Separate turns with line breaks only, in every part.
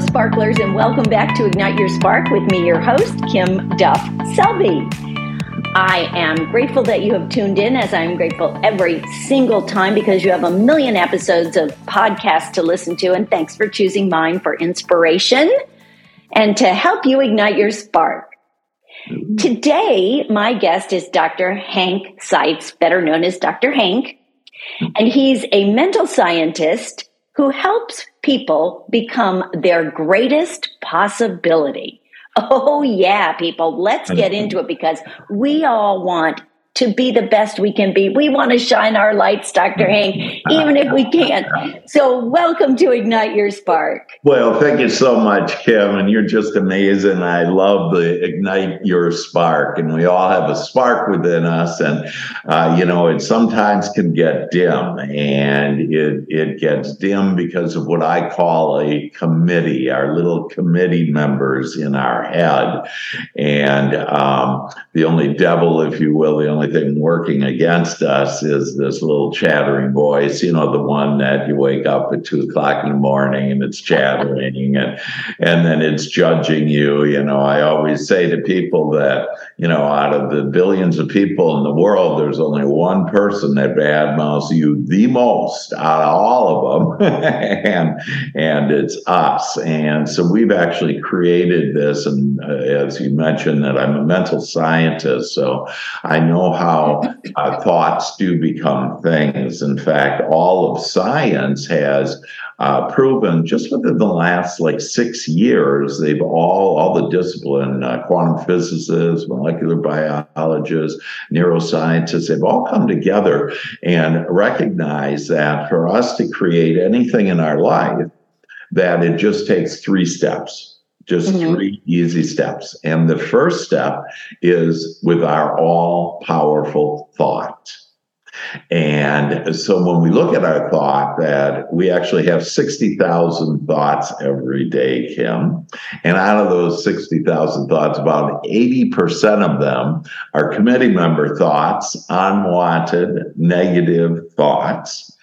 Sparklers, and welcome back to Ignite Your Spark with me, your host, Kim Duff Selby. I am grateful that you have tuned in, as I'm grateful every single time because you have a million episodes of podcasts to listen to. And thanks for choosing mine for inspiration and to help you ignite your spark. Today, my guest is Dr. Hank Seitz, better known as Dr. Hank, and he's a mental scientist who helps people become their greatest possibility. Oh, yeah, people, let's get into it because we all want to be the best we can be. We want to shine our lights, Dr. Hank, even if we can't. So, welcome to Ignite Your Spark.
Well, thank you so much, Kim. And you're just amazing. I love the Ignite Your Spark. And we all have a spark within us. And, uh, you know, it sometimes can get dim. And it, it gets dim because of what I call a committee, our little committee members in our head. And um, the only devil, if you will, the only only thing working against us is this little chattering voice, you know, the one that you wake up at two o'clock in the morning and it's chattering and and then it's judging you. You know, I always say to people that, you know, out of the billions of people in the world, there's only one person that badmouths you the most out of all of them. and and it's us. And so we've actually created this. And uh, as you mentioned, that I'm a mental scientist. So I know how uh, thoughts do become things. In fact, all of science has uh, proven just within the last like six years, they've all, all the discipline, uh, quantum physicists, molecular biologists, neuroscientists, they've all come together and recognize that for us to create anything in our life, that it just takes three steps just mm-hmm. three easy steps. And the first step is with our all powerful thought. And so when we look at our thought, that we actually have 60,000 thoughts every day, Kim. And out of those 60,000 thoughts, about 80% of them are committee member thoughts, unwanted negative thoughts.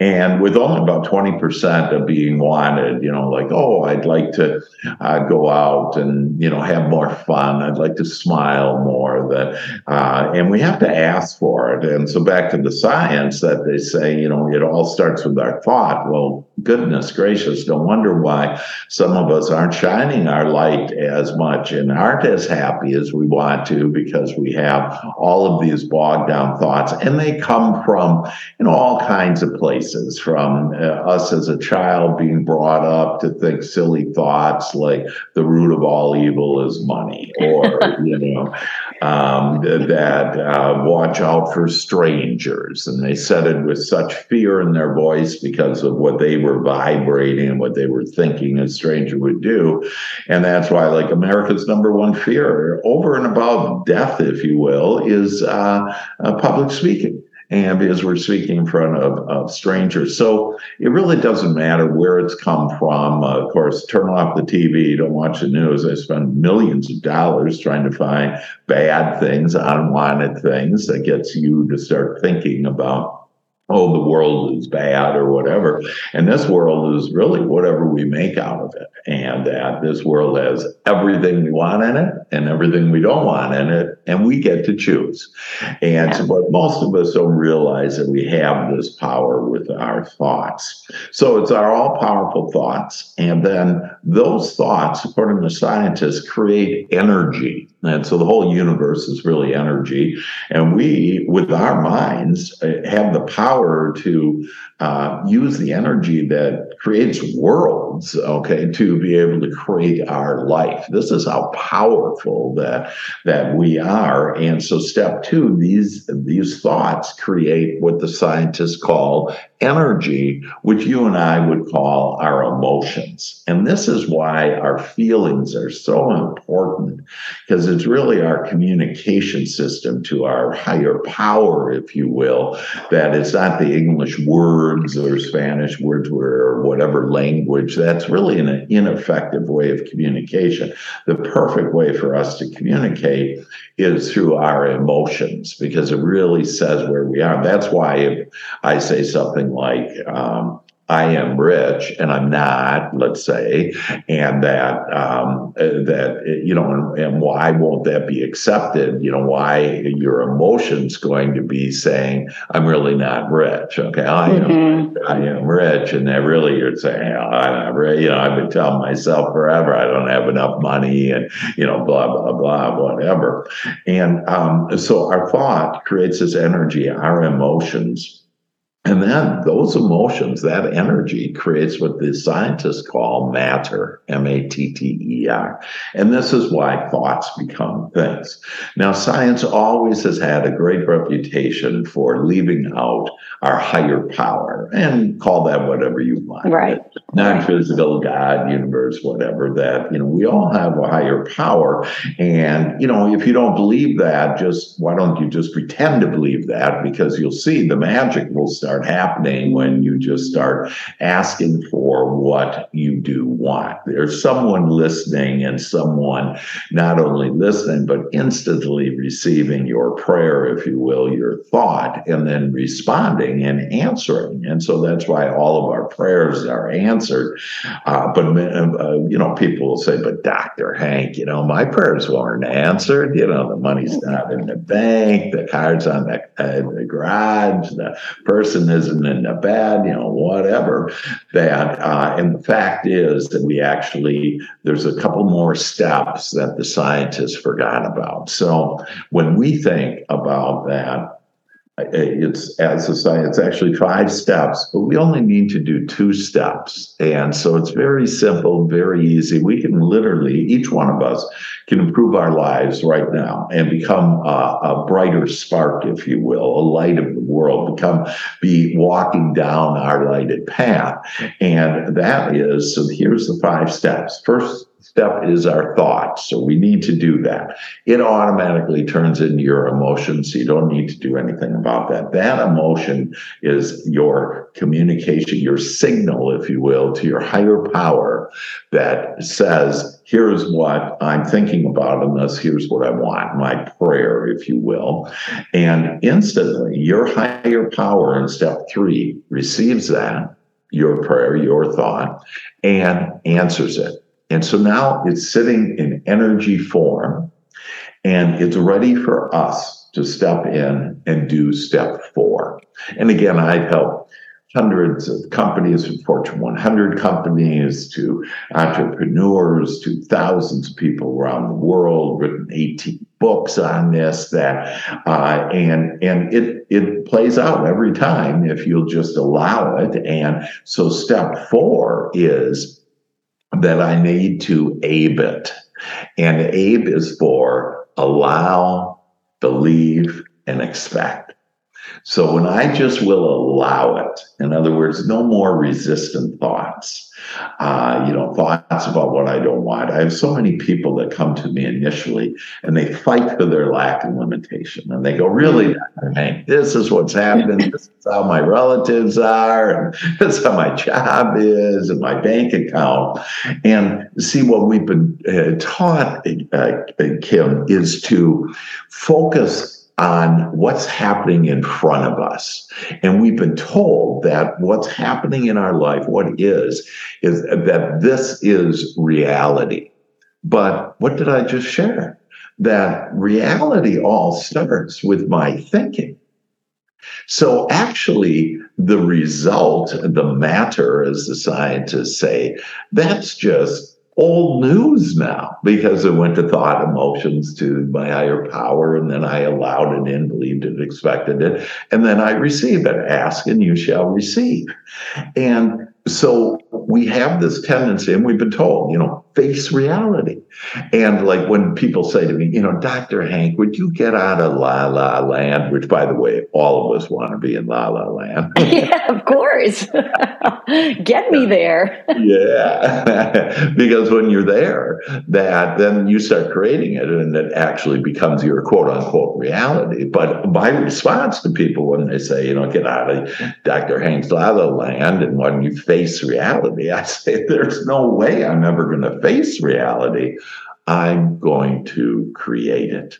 And with only about 20% of being wanted, you know, like, oh, I'd like to uh, go out and, you know, have more fun. I'd like to smile more. That, uh, and we have to ask for it. And so back to the science that they say, you know, it all starts with our thought. Well, goodness gracious, no wonder why some of us aren't shining our light as much and aren't as happy as we want to because we have all of these bogged down thoughts. And they come from, you know, all kinds of places, from uh, us as a child being brought up to think silly thoughts like the root of all evil is money, or, you know, um, that uh, watch out for strangers. And they said it with such fear in their voice because of what they were vibrating and what they were thinking a stranger would do. And that's why, like, America's number one fear, over and above death, if you will, is uh, uh, public speaking and because we're speaking in front of, of strangers. So it really doesn't matter where it's come from. Uh, of course, turn off the TV, don't watch the news. I spend millions of dollars trying to find bad things, unwanted things that gets you to start thinking about oh, the world is bad or whatever. And this world is really whatever we make out of it. And that this world has everything we want in it and everything we don't want in it, and we get to choose. And yeah. but most of us don't realize that we have this power with our thoughts. So it's our all powerful thoughts. And then those thoughts, according to scientists, create energy. And so the whole universe is really energy. And we, with our minds, uh, have the power to uh, use the energy that creates worlds, okay, to be able to create our life. This is how powerful that that we are. And so, step two, these these thoughts create what the scientists call energy, which you and I would call our emotions. And this is why our feelings are so important because it's really our communication system to our higher power, if you will, that it's not the English words or Spanish words or whatever language. That's really an ineffective way of communication. The perfect way for us to communicate is through our emotions because it really says where we are. That's why if I say something like, um, I am rich and I'm not, let's say, and that um, that you know, and, and, why won't that be accepted? You know, why your emotions going to be saying I'm really not rich? Okay, I am, mm-hmm. I am rich, and that really you're saying oh, I'm not rich. You know, I've been telling myself forever I don't have enough money, and you know, blah blah blah, whatever. And um, so our thought creates this energy, our emotions and then those emotions, that energy creates what the scientists call matter, M A T T E R. And this is why thoughts become things. Now, science always has had a great reputation for leaving out our higher power and call that whatever you want.
Right.
Non physical, God, universe, whatever, that, you know, we all have a higher power. And, you know, if you don't believe that, just why don't you just pretend to believe that? Because you'll see the magic will start start happening when you just start asking for what you do want. There's someone listening and someone not only listening, but instantly receiving your prayer, if you will, your thought, and then responding and answering. And so that's why all of our prayers are answered. Uh, but, uh, you know, people will say, but Dr. Hank, you know, my prayers weren't answered. You know, the money's not in the bank, the car's on the, uh, the garage, the person isn't in a bad, you know, whatever. That uh, and the fact is that we actually there's a couple more steps that the scientists forgot about. So when we think about that, it's as a science, it's actually five steps, but we only need to do two steps. And so it's very simple, very easy. We can literally, each one of us can improve our lives right now and become a, a brighter spark, if you will, a light of the world, become, be walking down our lighted path. And that is, so here's the five steps. First, step is our thoughts. So we need to do that. It automatically turns into your emotion. So you don't need to do anything about that. That emotion is your communication, your signal, if you will, to your higher power that says, here's what I'm thinking about in this. Here's what I want, my prayer, if you will. And instantly your higher power in step three receives that, your prayer, your thought, and answers it and so now it's sitting in energy form and it's ready for us to step in and do step four. And again, I've helped hundreds of companies from Fortune 100 companies to entrepreneurs to thousands of people around the world, written 18 books on this, that, uh, and, and it, it plays out every time if you'll just allow it. And so step four is that I need to ABE it. And ABE is for allow, believe, and expect. So when I just will allow it, in other words, no more resistant thoughts, uh, you know, thoughts about what I don't want. I have so many people that come to me initially and they fight for their lack of limitation. And they go, really, Hank, this is what's happening. This is how my relatives are. And this is how my job is and my bank account. And see, what we've been uh, taught, uh, Kim, is to focus on what's happening in front of us. And we've been told that what's happening in our life, what is, is that this is reality. But what did I just share? That reality all starts with my thinking. So actually, the result, the matter, as the scientists say, that's just old news now because it went to thought, emotions, to my higher power, and then I allowed it in, believed it, expected it, and then I receive it. Ask and you shall receive. And so we have this tendency, and we've been told, you know, face reality. And like when people say to me, you know, Dr. Hank, would you get out of La La Land? Which, by the way, all of us want to be in La La Land.
yeah, of course. get me there.
yeah. because when you're there, that then you start creating it and it actually becomes your quote unquote reality. But my response to people when they say, you know, get out of Dr. Hank's La La Land and when you face reality, I say, there's no way I'm ever going to face reality. I'm going to create it.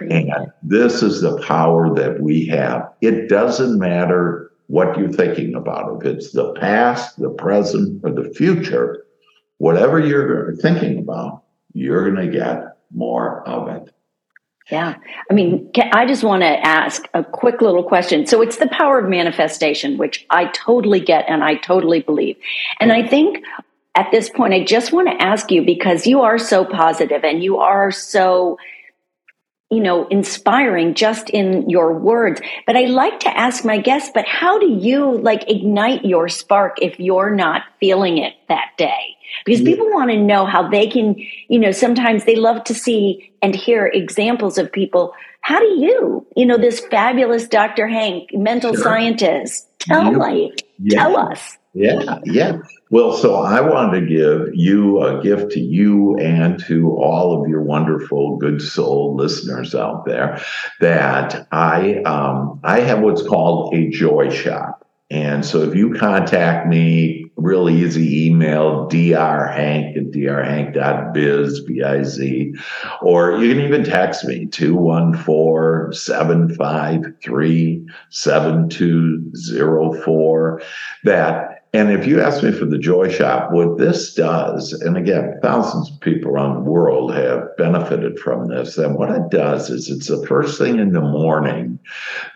And this is the power that we have. It doesn't matter what you're thinking about. If it's the past, the present, or the future, whatever you're thinking about, you're going to get more of it.
Yeah. I mean, I just want to ask a quick little question. So it's the power of manifestation, which I totally get and I totally believe. And I think at this point, I just want to ask you because you are so positive and you are so you know, inspiring just in your words. But I like to ask my guests, but how do you like ignite your spark if you're not feeling it that day? Because mm-hmm. people want to know how they can, you know, sometimes they love to see and hear examples of people. How do you, you know, this fabulous Dr. Hank, mental sure. scientist, tell like, yeah. tell us.
Yeah, yeah. Well, so I wanted to give you a gift to you and to all of your wonderful good soul listeners out there that I um, I have what's called a joy shop. And so if you contact me, real easy email, drhank at drhank.biz, B-I-Z, or you can even text me, 214-753-7204, that and if you ask me for the Joy Shop, what this does, and again, thousands of people around the world have benefited from this, and what it does is it's the first thing in the morning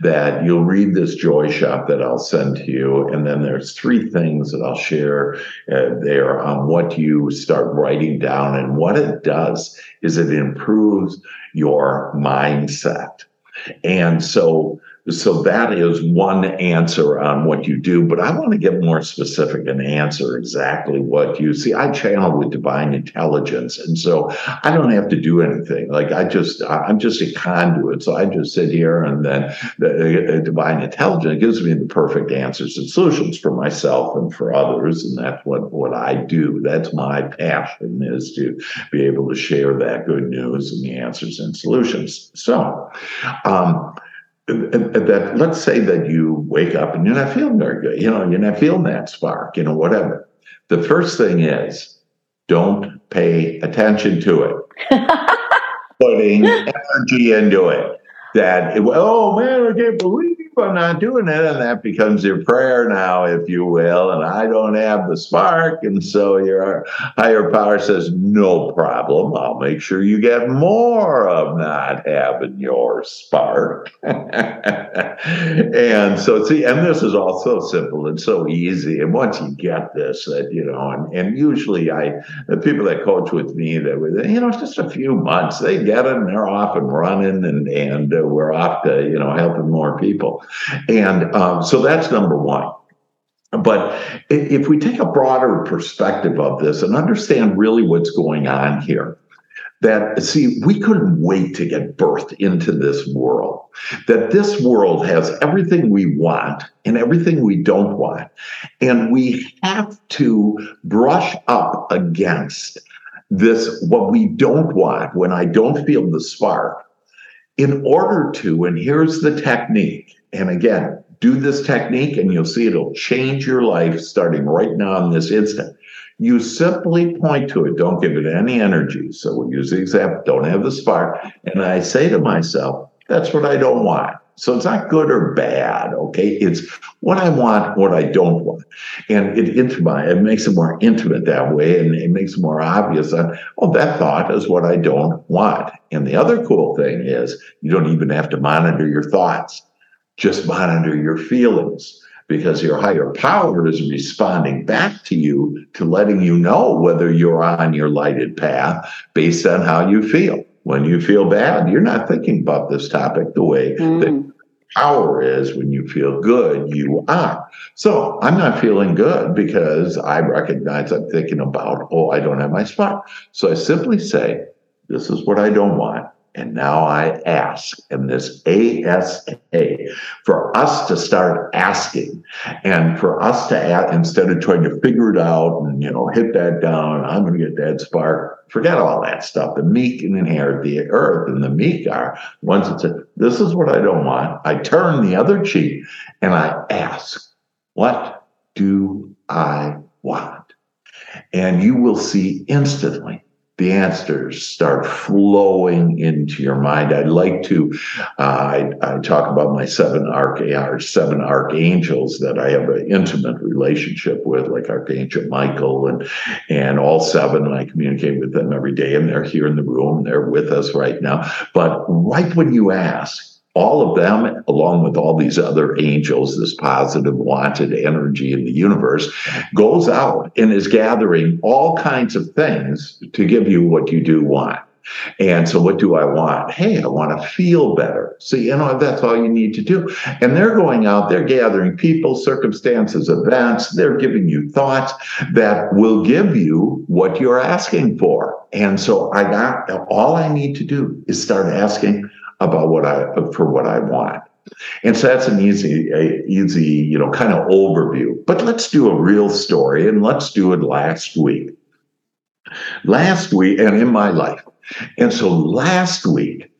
that you'll read this Joy Shop that I'll send to you. And then there's three things that I'll share uh, there on what you start writing down. And what it does is it improves your mindset. And so so that is one answer on what you do, but I want to get more specific and answer exactly what you see. I channel with divine intelligence, and so I don't have to do anything. Like I just, I'm just a conduit. So I just sit here, and then the, divine intelligence gives me the perfect answers and solutions for myself and for others, and that's what what I do. That's my passion is to be able to share that good news and the answers and solutions. So. Um, that let's say that you wake up and you're not feeling very good, you know, you're not feeling that spark, you know, whatever. The first thing is don't pay attention to it. Putting energy into it. That, oh man, I can't believe I'm not doing it. And that becomes your prayer now, if you will. And I don't have the spark. And so your higher power says, no problem. I'll make sure you get more of not having your spark. and so, see, and this is all so simple and so easy. And once you get this, that, you know, and, and usually I, the people that coach with me, that, with, you know, it's just a few months, they get it and they're off and running and, and uh, we're off to, you know, helping more people. And um, so that's number one. But if we take a broader perspective of this and understand really what's going on here, that see, we couldn't wait to get birthed into this world. That this world has everything we want and everything we don't want. And we have to brush up against this, what we don't want when I don't feel the spark, in order to, and here's the technique and again, do this technique and you'll see it'll change your life starting right now in this instant. You simply point to it, don't give it any energy. So we use the example, don't have the spark. And I say to myself, that's what I don't want. So it's not good or bad, okay? It's what I want, what I don't want. And it, intimate, it makes it more intimate that way and it makes it more obvious that, oh, that thought is what I don't want. And the other cool thing is you don't even have to monitor your thoughts just monitor your feelings because your higher power is responding back to you to letting you know whether you're on your lighted path based on how you feel. When you feel bad, you're not thinking about this topic the way mm. that power is. When you feel good, you are. So I'm not feeling good because I recognize I'm thinking about, oh, I don't have my spot. So I simply say, this is what I don't want. And now I ask, and this ASA, for us to start asking and for us to ask, instead of trying to figure it out and, you know, hit that down, I'm going to get that spark. Forget all that stuff. The meek can inherit the earth, and the meek are ones that say, This is what I don't want. I turn the other cheek and I ask, What do I want? And you will see instantly the answers start flowing into your mind. I'd like to, uh, I, I, talk about my seven arch, seven archangels that I have an intimate relationship with, like Archangel Michael and and all seven. And I communicate with them every day, and they're here in the room. They're with us right now. But right when you ask, all of them, along with all these other angels, this positive wanted energy in the universe, goes out and is gathering all kinds of things to give you what you do want. And so, what do I want? Hey, I want to feel better. So, you know, that's all you need to do. And they're going out, they're gathering people, circumstances, events, they're giving you thoughts that will give you what you're asking for. And so, I got all I need to do is start asking about what I for what I want. And so that's an easy, easy, you know, kind of overview. But let's do a real story, and let's do it last week. Last week, and in my life, and so last week,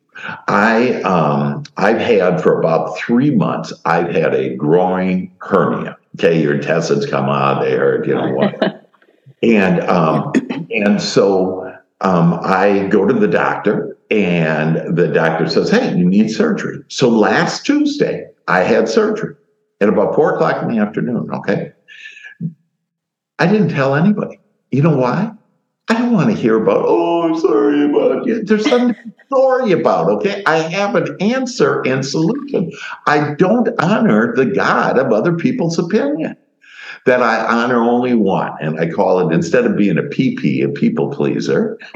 I um, I've had for about three months. I've had a growing hernia. Okay, your intestines come out there, you know what, and um, and so um, I go to the doctor and the doctor says, Hey, you need surgery. So last Tuesday, I had surgery at about four o'clock in the afternoon. Okay. I didn't tell anybody. You know why? I don't want to hear about, oh, I'm sorry about you. There's something to sorry about, okay? I have an answer and solution. I don't honor the God of other people's opinion. That I honor only one. And I call it, instead of being a PP, a people pleaser,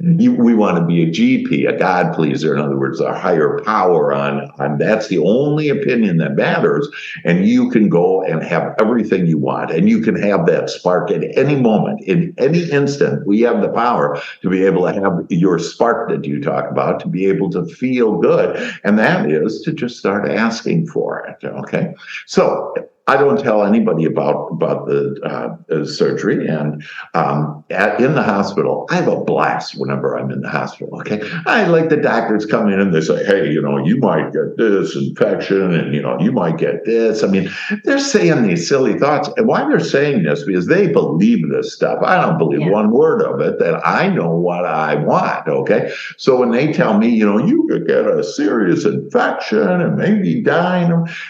you, we want to be a GP, a God pleaser. In other words, a higher power on, on that's the only opinion that matters. And you can go and have everything you want. And you can have that spark at any moment, in any instant. We have the power to be able to have your spark that you talk about, to be able to feel good. And that is to just start asking for it. Okay. So I don't tell anybody about about the uh, surgery, and um, at, in the hospital, I have a blast whenever I'm in the hospital. Okay, I like the doctors come in and they say, "Hey, you know, you might get this infection, and you know, you might get this." I mean, they're saying these silly thoughts, and why they're saying this because they believe this stuff. I don't believe yeah. one word of it. That I know what I want. Okay, so when they tell me, you know, you could get a serious infection and maybe die,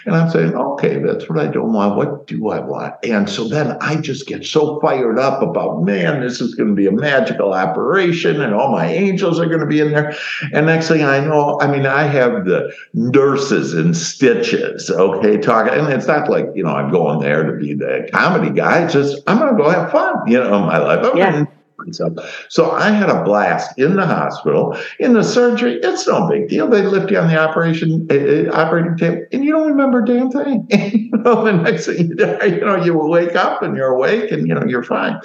and I'm saying, okay, that's what I don't want? What do I want? And so then I just get so fired up about, man, this is going to be a magical operation and all my angels are going to be in there. And next thing I know, I mean, I have the nurses in stitches, okay, talking. And it's not like, you know, I'm going there to be the comedy guy. It's just, I'm going to go have fun, you know, in my life. I'm yeah. So I had a blast in the hospital. In the surgery, it's no big deal. They lift you on the operation uh, operating table, and you don't remember a damn thing. you know, the next thing you you know, you wake up and you're awake, and you know you're fine.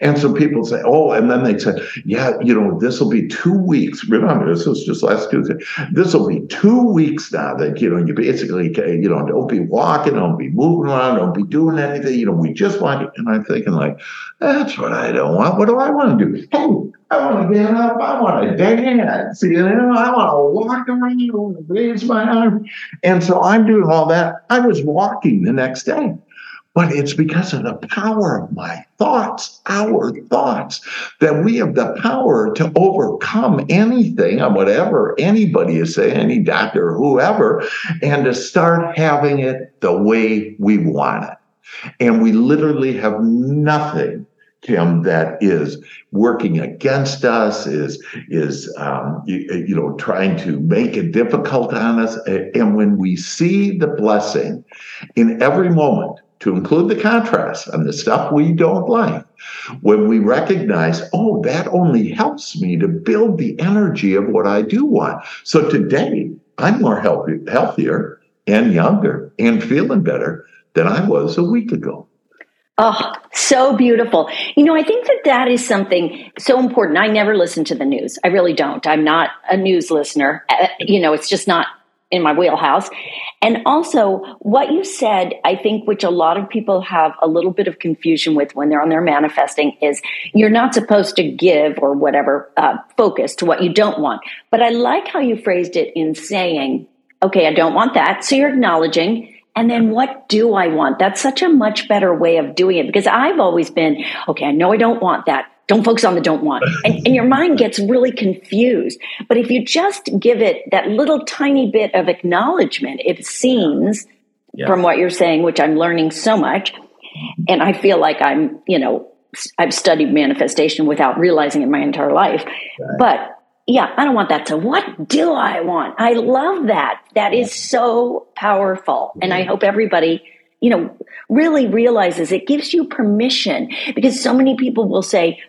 And so people say, "Oh," and then they say, "Yeah, you know, this will be two weeks." Remember, this was just last Tuesday. This will be two weeks now that you know you basically, you know, don't be walking, don't be moving around, don't be doing anything. You know, we just want. you. And I'm thinking like, that's what I don't want. What do I want to do? Hey, I want to get up. I want to dance. You know, I want to walk around. I want to raise my arm. And so I'm doing all that. I was walking the next day. But it's because of the power of my thoughts, our thoughts, that we have the power to overcome anything and whatever anybody is saying, any doctor, whoever, and to start having it the way we want it. And we literally have nothing Kim, that is working against us, is is um, you, you, know trying to make it difficult on us. And when we see the blessing in every moment, to include the contrast and the stuff we don't like, when we recognize, oh, that only helps me to build the energy of what I do want. So today, I'm more healthy, healthier and younger and feeling better than I was a week ago.
Oh, so beautiful. You know, I think that that is something so important. I never listen to the news. I really don't. I'm not a news listener. Uh, you know, it's just not in my wheelhouse. And also, what you said, I think, which a lot of people have a little bit of confusion with when they're on their manifesting, is you're not supposed to give or whatever uh, focus to what you don't want. But I like how you phrased it in saying, okay, I don't want that. So you're acknowledging and then what do I want? That's such a much better way of doing it because I've always been, okay, I know I don't want that. Don't focus on the don't want. And, and your mind gets really confused. But if you just give it that little tiny bit of acknowledgement, it seems yeah. from what you're saying, which I'm learning so much. Mm-hmm. And I feel like I'm, you know, I've studied manifestation without realizing it my entire life. Right. But yeah, I don't want that. So what do I want? I love that. That is so powerful. And I hope everybody, you know, really realizes it gives you permission because so many people will say,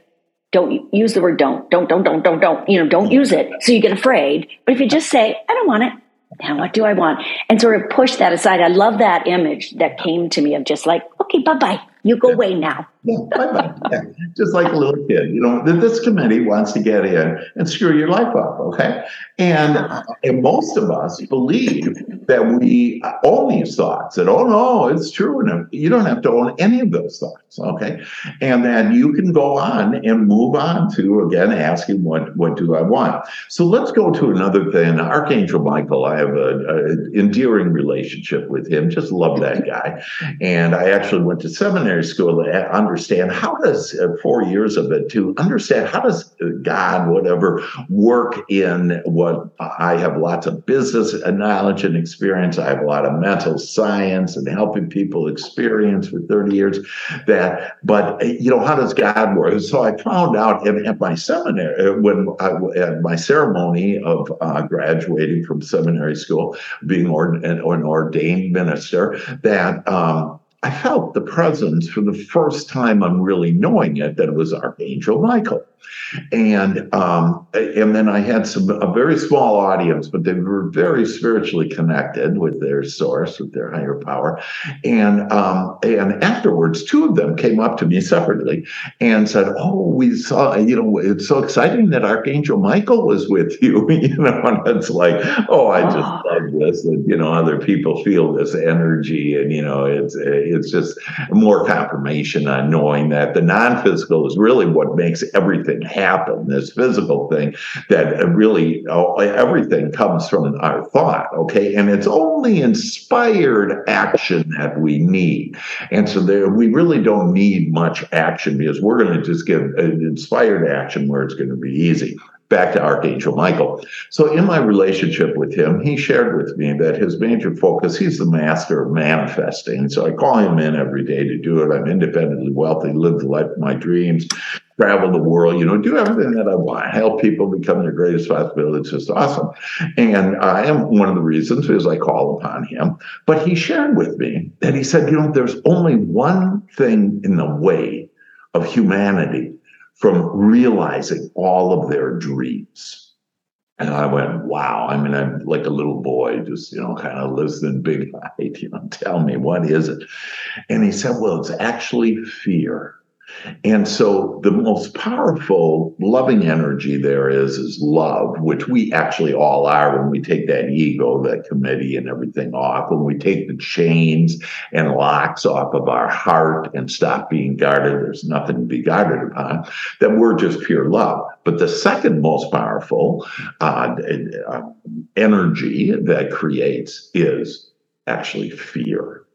don't use the word don't, don't, don't, don't, don't, don't, you know, don't use it. So you get afraid. But if you just say, I don't want it. Now what do I want? And sort of push that aside. I love that image that came to me of just like, okay, bye bye. You go away now.
Yeah, yeah. Just like a little kid, you know, that this committee wants to get in and screw your life up, okay? And, uh, and most of us believe that we uh, own these thoughts, that, oh no, it's true. And uh, you don't have to own any of those thoughts, okay? And then you can go on and move on to, again, asking, what, what do I want? So let's go to another thing. Archangel Michael, I have an endearing relationship with him, just love that guy. And I actually went to seminary school to under understand how does uh, four years of it to understand how does God, whatever, work in what I have lots of business knowledge and experience. I have a lot of mental science and helping people experience for 30 years that, but you know, how does God work? So I found out at, at my seminary, uh, when I, at my ceremony of uh, graduating from seminary school, being ord- an ordained minister, that um, I felt the presence for the first time I'm really knowing it that it was Archangel Michael. And um, and then I had some a very small audience, but they were very spiritually connected with their source, with their higher power. And um, and afterwards, two of them came up to me separately and said, "Oh, we saw. You know, it's so exciting that Archangel Michael was with you. you know, and it's like, oh, I just oh. love this. And you know, other people feel this energy, and you know, it's it's just more confirmation on knowing that the non-physical is really what makes everything happen, this physical thing, that really oh, everything comes from our thought, okay? And it's only inspired action that we need. And so there, we really don't need much action because we're going to just give an inspired action where it's going to be easy back to Archangel Michael. So, in my relationship with him, he shared with me that his major focus, he's the master of manifesting. So, I call him in every day to do it. I'm independently wealthy, live the life of my dreams, travel the world, you know, do everything that I want, help people become their greatest possibility. It's just awesome. And I am one of the reasons is I call upon him. But he shared with me that he said, you know, there's only one thing in the way of humanity from realizing all of their dreams. And I went, wow. I mean, I'm like a little boy, just, you know, kind of listening big eyed, you know, tell me, what is it? And he said, well, it's actually fear. And so the most powerful loving energy there is is love, which we actually all are when we take that ego, that committee and everything off, when we take the chains and locks off of our heart and stop being guarded, there's nothing to be guarded upon, then we're just pure love. But the second most powerful uh, uh, energy that creates is actually fear.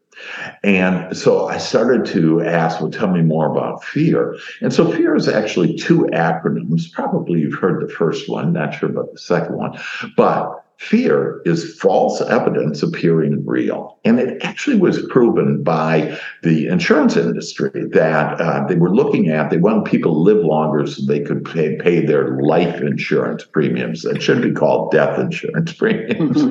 And so I started to ask, well, tell me more about fear. And so fear is actually two acronyms. Probably you've heard the first one, not sure about the second one, but Fear is false evidence appearing real. And it actually was proven by the insurance industry that uh, they were looking at, they wanted people to live longer so they could pay, pay their life insurance premiums. It should be called death insurance premiums.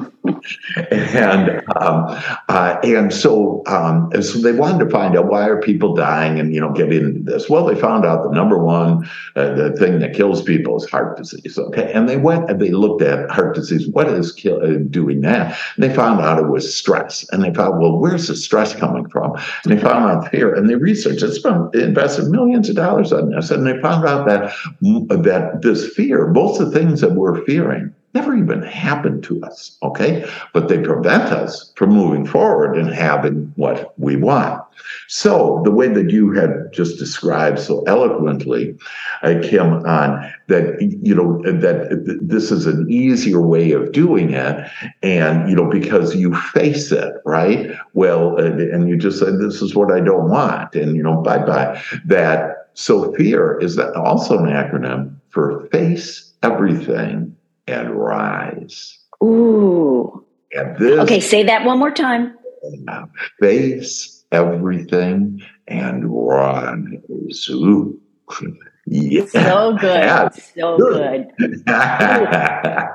and um, uh, and so um, so they wanted to find out why are people dying and you know get into this. Well, they found out the number one uh, the thing that kills people is heart disease. Okay, and they went and they looked at heart disease. What is kill, uh, doing that. And they found out it was stress. And they thought, well, where's the stress coming from? And they found out fear. And they researched. It's been invested millions of dollars on this. And they found out that that this fear, both the things that we're fearing, never even happened to us, okay? But they prevent us from moving forward and having what we want. So the way that you had just described so eloquently, uh, Kim, on that, you know, that this is an easier way of doing it. And, you know, because you face it, right? Well, and you just said, this is what I don't want. And, you know, bye bye. That So fear is also an acronym for face everything and rise.
Ooh.
And this
okay, say that one more time.
Face everything and rise. Ooh.
Yeah. So good. Yeah. So good.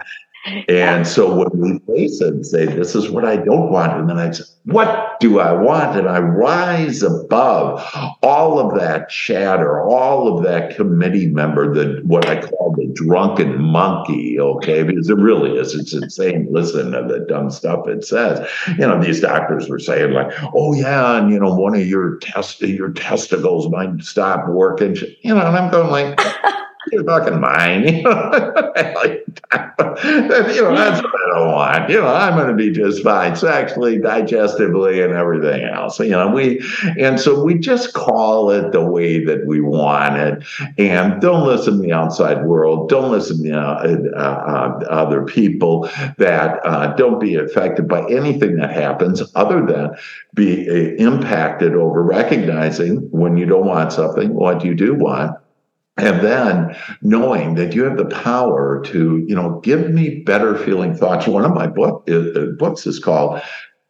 And so when we face it and say, this is what I don't want, and then I say, what do I want? And I rise above all of that chatter, all of that committee member, the what I call the drunken monkey, okay? Because it really is. It's insane. Listen to the dumb stuff it says. You know, these doctors were saying, like, oh yeah, and you know, one of your test your testicles might stop working. You know, and I'm going like you're fucking mine. You know, that's what I don't want. You know, I'm going to be just fine sexually, digestively, and everything else. You know, we, and so we just call it the way that we want it. And don't listen to the outside world. Don't listen to uh, uh, other people that uh, don't be affected by anything that happens other than be uh, impacted over recognizing when you don't want something, what you do want and then knowing that you have the power to you know give me better feeling thoughts. One of my book is, uh, books is called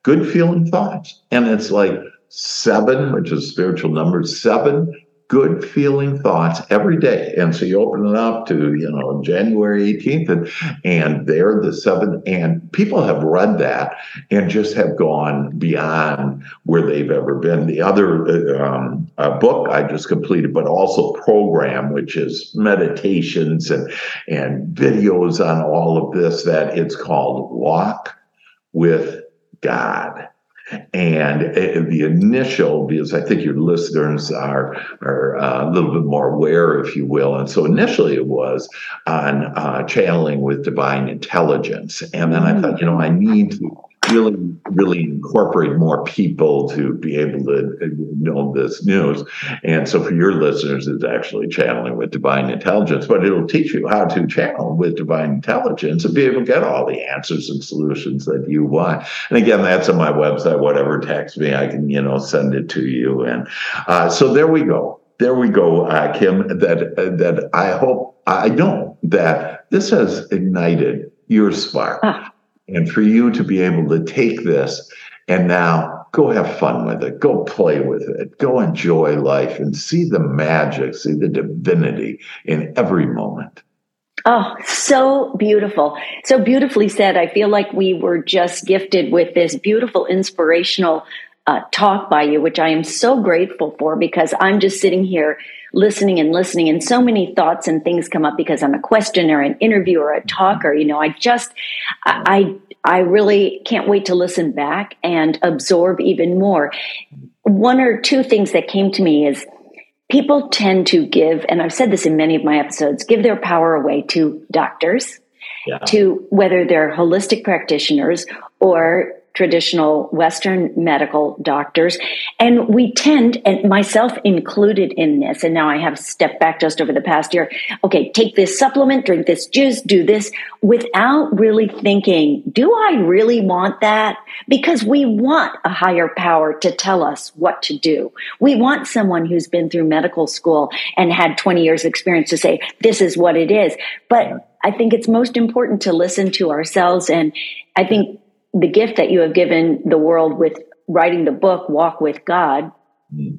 good feeling thoughts. And it's like seven which is spiritual number seven good feeling thoughts every day. And so you open it up to, you know, January 18th, and, and they're the seventh. And people have read that and just have gone beyond where they've ever been. The other uh, um, book I just completed, but also program, which is meditations and, and videos on all of this, that it's called Walk with God. And the initial, because I think your listeners are are uh, a little bit more aware, if you will, and so initially it was on uh, channeling with divine intelligence, and then I thought, you know, I need to really, really incorporate more people to be able to know this news. And so for your listeners, it's actually channeling with divine intelligence, but it'll teach you how to channel with divine intelligence and be able to get all the answers and solutions that you want. And again, that's on my website. Whatever text me, I can, you know, send it to you. And uh, so there we go. There we go, uh, Kim. That uh, that I hope I know that this has ignited your spark. Ah and for you to be able to take this and now go have fun with it, go play with it, go enjoy life and see the magic, see the divinity in every moment.
Oh, so beautiful. So beautifully said. I feel like we were just gifted with this beautiful inspirational uh, talk by you, which I am so grateful for because I'm just sitting here listening and listening and so many thoughts and things come up because I'm a questioner, an interviewer, a talker. You know, I just, I, I really can't wait to listen back and absorb even more. One or two things that came to me is people tend to give, and I've said this in many of my episodes, give their power away to doctors, yeah. to whether they're holistic practitioners or traditional Western medical doctors. And we tend, and myself included in this, and now I have stepped back just over the past year. Okay, take this supplement, drink this juice, do this without really thinking, do I really want that? Because we want a higher power to tell us what to do. We want someone who's been through medical school and had 20 years experience to say, this is what it is. But I think it's most important to listen to ourselves. And I think the gift that you have given the world with writing the book walk with god mm.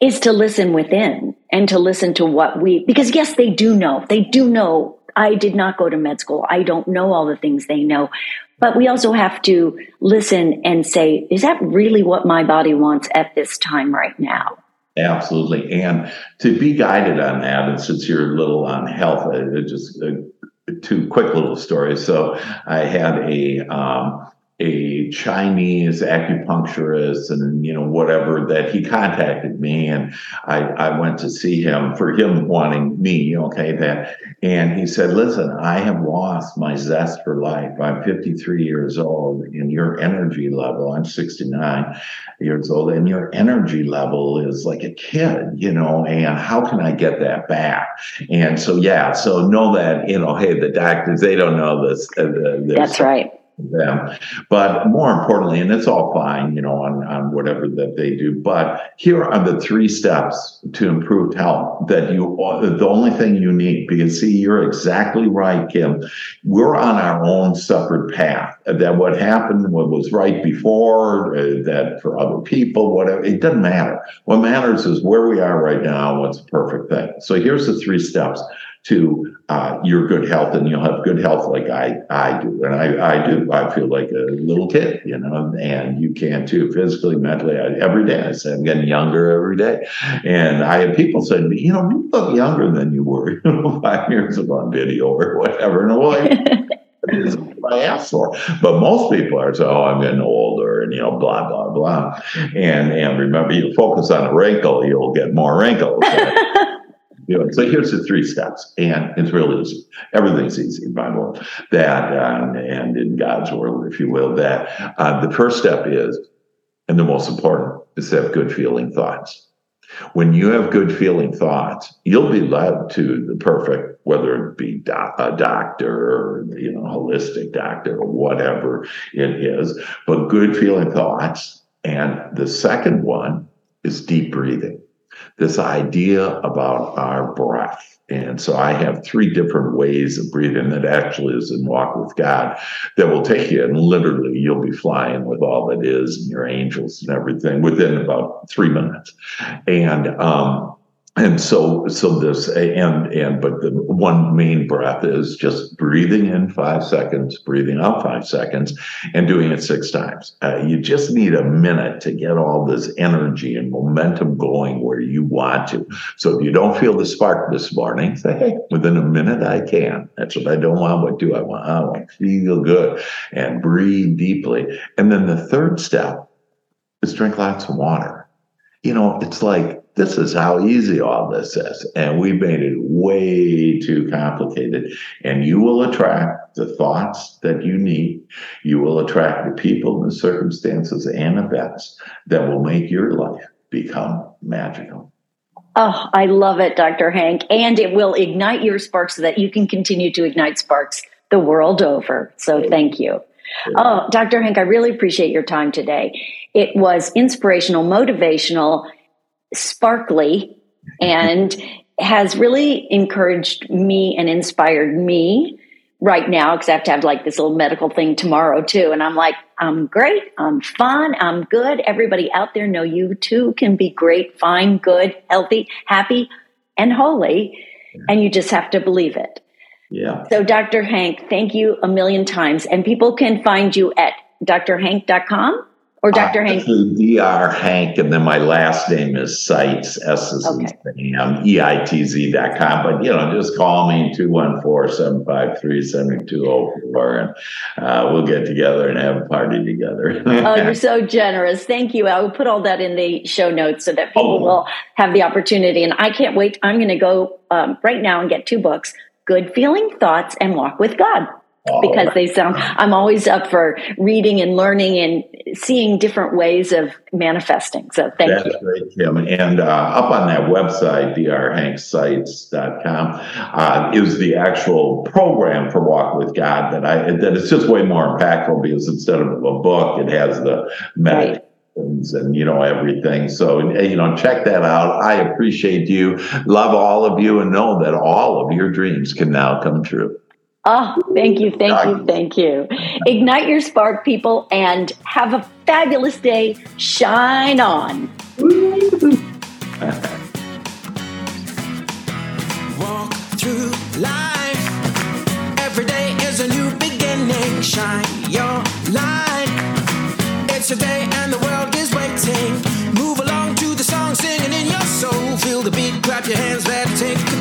is to listen within and to listen to what we because yes they do know. They do know. I did not go to med school. I don't know all the things they know. But we also have to listen and say is that really what my body wants at this time right now?
Absolutely. And to be guided on that and since you're a little on health it just uh, two quick little stories. So i had a um, a Chinese acupuncturist and you know whatever that he contacted me and I, I went to see him for him wanting me okay that and he said listen I have lost my zest for life. I'm 53 years old and your energy level I'm 69 years old and your energy level is like a kid you know and how can I get that back? And so yeah so know that you know hey the doctors they don't know this uh,
that's right
them. But more importantly, and it's all fine, you know, on, on whatever that they do. But here are the three steps to improved health that you, the only thing you need, because see, you're exactly right, Kim. We're on our own separate path. That what happened, what was right before, uh, that for other people, whatever, it doesn't matter. What matters is where we are right now, what's the perfect thing. So here's the three steps to uh, your good health and you'll have good health like I, I do. And I, I do. I feel like a little kid, you know, and you can too, physically, mentally. I, every day I say I'm getting younger every day. And I have people say to me, you know, you look younger than you were, five years ago on video or whatever. And I'm like, what I asked for. But most people are saying, oh, I'm getting older and, you know, blah, blah, blah. And, and remember, you focus on a wrinkle, you'll get more wrinkles. You know, so here's the three steps, and it's really easy. Everything's easy in my world. That uh, and in God's world, if you will, that uh, the first step is, and the most important, is to have good feeling thoughts. When you have good feeling thoughts, you'll be led to the perfect, whether it be a doctor or you know holistic doctor or whatever it is. But good feeling thoughts, and the second one is deep breathing this idea about our breath. And so I have three different ways of breathing that actually is in walk with God that will take you and literally you'll be flying with all that is and your angels and everything within about three minutes. And um, and so so this and and but the one main breath is just breathing in five seconds breathing out five seconds and doing it six times. Uh, you just need a minute to get all this energy and momentum going where you want to. So if you don't feel the spark this morning say hey within a minute i can. That's what i don't want what do i want? I want to feel good and breathe deeply. And then the third step is drink lots of water. You know it's like this is how easy all this is. And we made it way too complicated. And you will attract the thoughts that you need. You will attract the people and the circumstances and events that will make your life become magical.
Oh, I love it, Dr. Hank. And it will ignite your sparks so that you can continue to ignite sparks the world over. So thank you. Oh, Dr. Hank, I really appreciate your time today. It was inspirational, motivational, sparkly and has really encouraged me and inspired me right now because I have to have like this little medical thing tomorrow too. And I'm like, I'm great. I'm fun. I'm good. Everybody out there know you too can be great, fine, good, healthy, happy, and holy. And you just have to believe it.
Yeah.
So Dr. Hank, thank you a million times. And people can find you at drhank.com or Dr. Uh, Hank?
Dr. Hank, and then my last name is Seitz, S is okay. Sam, E-I-T-Z dot com. But, you know, just call me 214-753-7204 and uh, we'll get together and have a party together.
oh, you're so generous. Thank you. I will put all that in the show notes so that people oh. will have the opportunity. And I can't wait. I'm going to go um, right now and get two books, Good Feeling Thoughts and Walk with God because they sound i'm always up for reading and learning and seeing different ways of manifesting. So thank
That's
you.
great kim. And uh, up on that website drhankseitz.com uh, is the actual program for walk with god that i that is just way more impactful because instead of a book it has the meditation right and you know everything. So you know check that out. I appreciate you. Love all of you and know that all of your dreams can now come true
Oh, thank you, thank you, thank you. Ignite your spark, people, and have a fabulous day. Shine on. Walk through life. Every day is a new beginning. Shine your light. It's your day and the world is
waiting. Move along to the song singing in your soul. Feel the beat, clap your hands, let it take